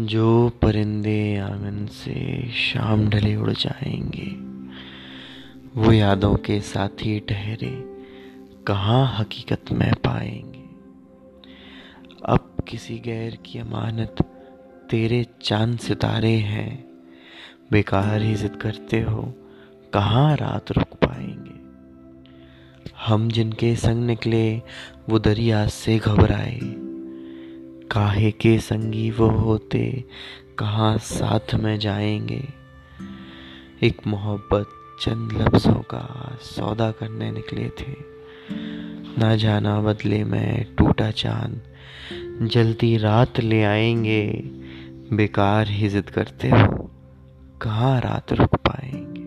जो परिंदे आँगन से शाम ढले उड़ जाएँगे, वो यादों के साथी ठहरे, कहाँ हकीकत में पाएँगे? अब किसी गैर की अमानत तेरे चाँद सितारे हैं, बेकार ही जिद करते हो, कहाँ रात रुक पाएँगे? हम जिनके संग निकले, वो दरिया से घबराए काहे के संगी वो होते, कहाँ साथ में जाएँगे? एक मोहब्बत चंद लफ्ज़ों का सौदा करने निकले थे। ना जाना बदले में टूटा चाँद, जल्दी रात ले आएँगे। बेकार ही जिद करते हो, कहाँ रात रुक पाए